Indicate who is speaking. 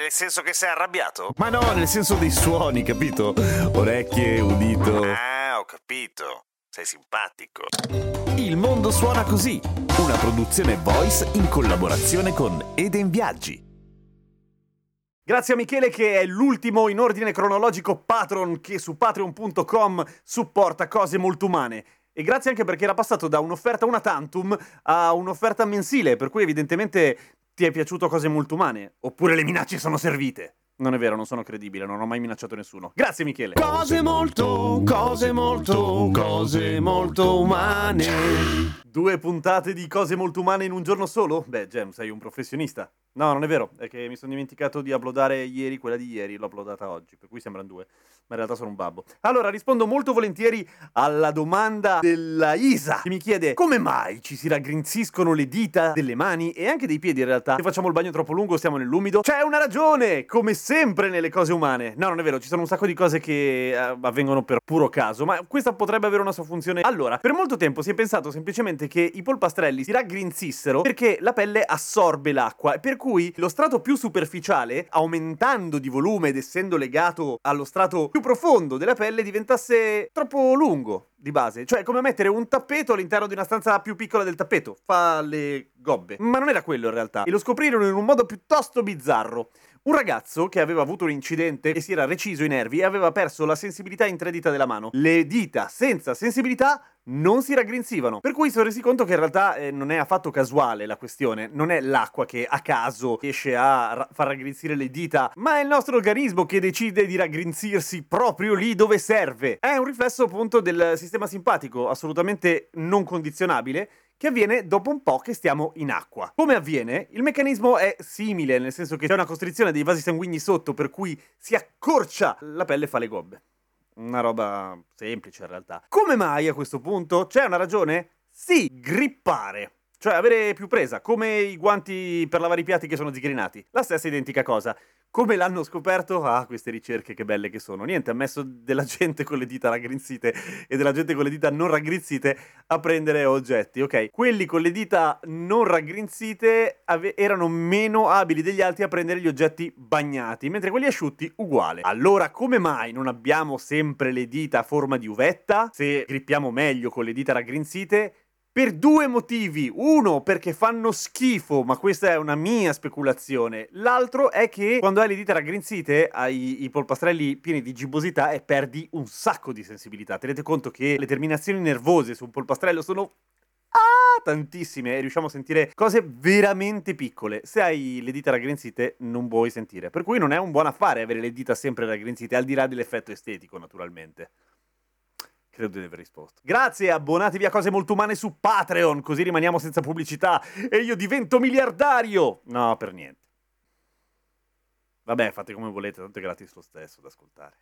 Speaker 1: Nel senso che sei arrabbiato? Ma no, nel senso dei suoni, capito? Orecchie, udito. Ah, ho capito. Sei simpatico. Il mondo suona così, una produzione voice in collaborazione con Eden Viaggi.
Speaker 2: Grazie a Michele che è l'ultimo in ordine cronologico patron che su patreon.com supporta cose molto umane. E grazie anche perché era passato da un'offerta una tantum a un'offerta mensile, per cui evidentemente ti è piaciuto cose molto umane. Oppure le minacce sono servite. Non è vero, non sono credibile, non ho mai minacciato nessuno. Grazie Michele.
Speaker 1: Cose molto, cose molto, cose molto umane.
Speaker 2: Due puntate di cose molto umane in un giorno solo? Beh, Gem, sei un professionista. No, non è vero, è che mi sono dimenticato di uploadare ieri quella di ieri, l'ho uploadata oggi, per cui sembrano due, ma in realtà sono un babbo. Allora, rispondo molto volentieri alla domanda della Isa, che mi chiede come mai ci si raggrinziscono le dita delle mani e anche dei piedi in realtà. Se facciamo il bagno troppo lungo, stiamo nell'umido. C'è una ragione, come sempre nelle cose umane. No, non è vero, ci sono un sacco di cose che uh, avvengono per puro caso, ma questa potrebbe avere una sua funzione. Allora, per molto tempo si è pensato semplicemente che i polpastrelli si raggrinzissero perché la pelle assorbe l'acqua, per cui lo strato più superficiale, aumentando di volume ed essendo legato allo strato più profondo della pelle, diventasse troppo lungo di base. Cioè, come mettere un tappeto all'interno di una stanza più piccola del tappeto. Fa le gobbe. Ma non era quello in realtà. E lo scoprirono in un modo piuttosto bizzarro. Un ragazzo che aveva avuto un incidente e si era reciso i nervi e aveva perso la sensibilità in tre dita della mano. Le dita senza sensibilità non si raggrinzivano. Per cui sono resi conto che in realtà eh, non è affatto casuale la questione. Non è l'acqua che a caso riesce a ra- far raggrinzire le dita, ma è il nostro organismo che decide di raggrinzirsi proprio lì dove serve. È un riflesso appunto del sistema simpatico, assolutamente non condizionabile che avviene dopo un po' che stiamo in acqua. Come avviene? Il meccanismo è simile, nel senso che c'è una costrizione dei vasi sanguigni sotto, per cui si accorcia la pelle e fa le gobbe. Una roba semplice in realtà. Come mai a questo punto? C'è una ragione? Sì, grippare. Cioè avere più presa, come i guanti per lavare i piatti che sono zigrinati. La stessa identica cosa. Come l'hanno scoperto? Ah, queste ricerche che belle che sono. Niente, ha messo della gente con le dita raggrinzite e della gente con le dita non raggrinzite a prendere oggetti, ok? Quelli con le dita non raggrinzite ave- erano meno abili degli altri a prendere gli oggetti bagnati, mentre quelli asciutti uguale. Allora, come mai non abbiamo sempre le dita a forma di uvetta? Se grippiamo meglio con le dita raggrinzite, per due motivi. Uno, perché fanno schifo, ma questa è una mia speculazione. L'altro è che quando hai le dita raggrinzite, hai i polpastrelli pieni di gibbosità e perdi un sacco di sensibilità. Tenete conto che le terminazioni nervose su un polpastrello sono ah, tantissime e riusciamo a sentire cose veramente piccole. Se hai le dita raggrinzite non vuoi sentire. Per cui non è un buon affare avere le dita sempre raggrinzite, al di là dell'effetto estetico, naturalmente. Credo di aver risposto. Grazie, abbonatevi a cose molto umane su Patreon, così rimaniamo senza pubblicità e io divento miliardario. No, per niente. Vabbè, fate come volete, tanto è gratis lo stesso da ascoltare.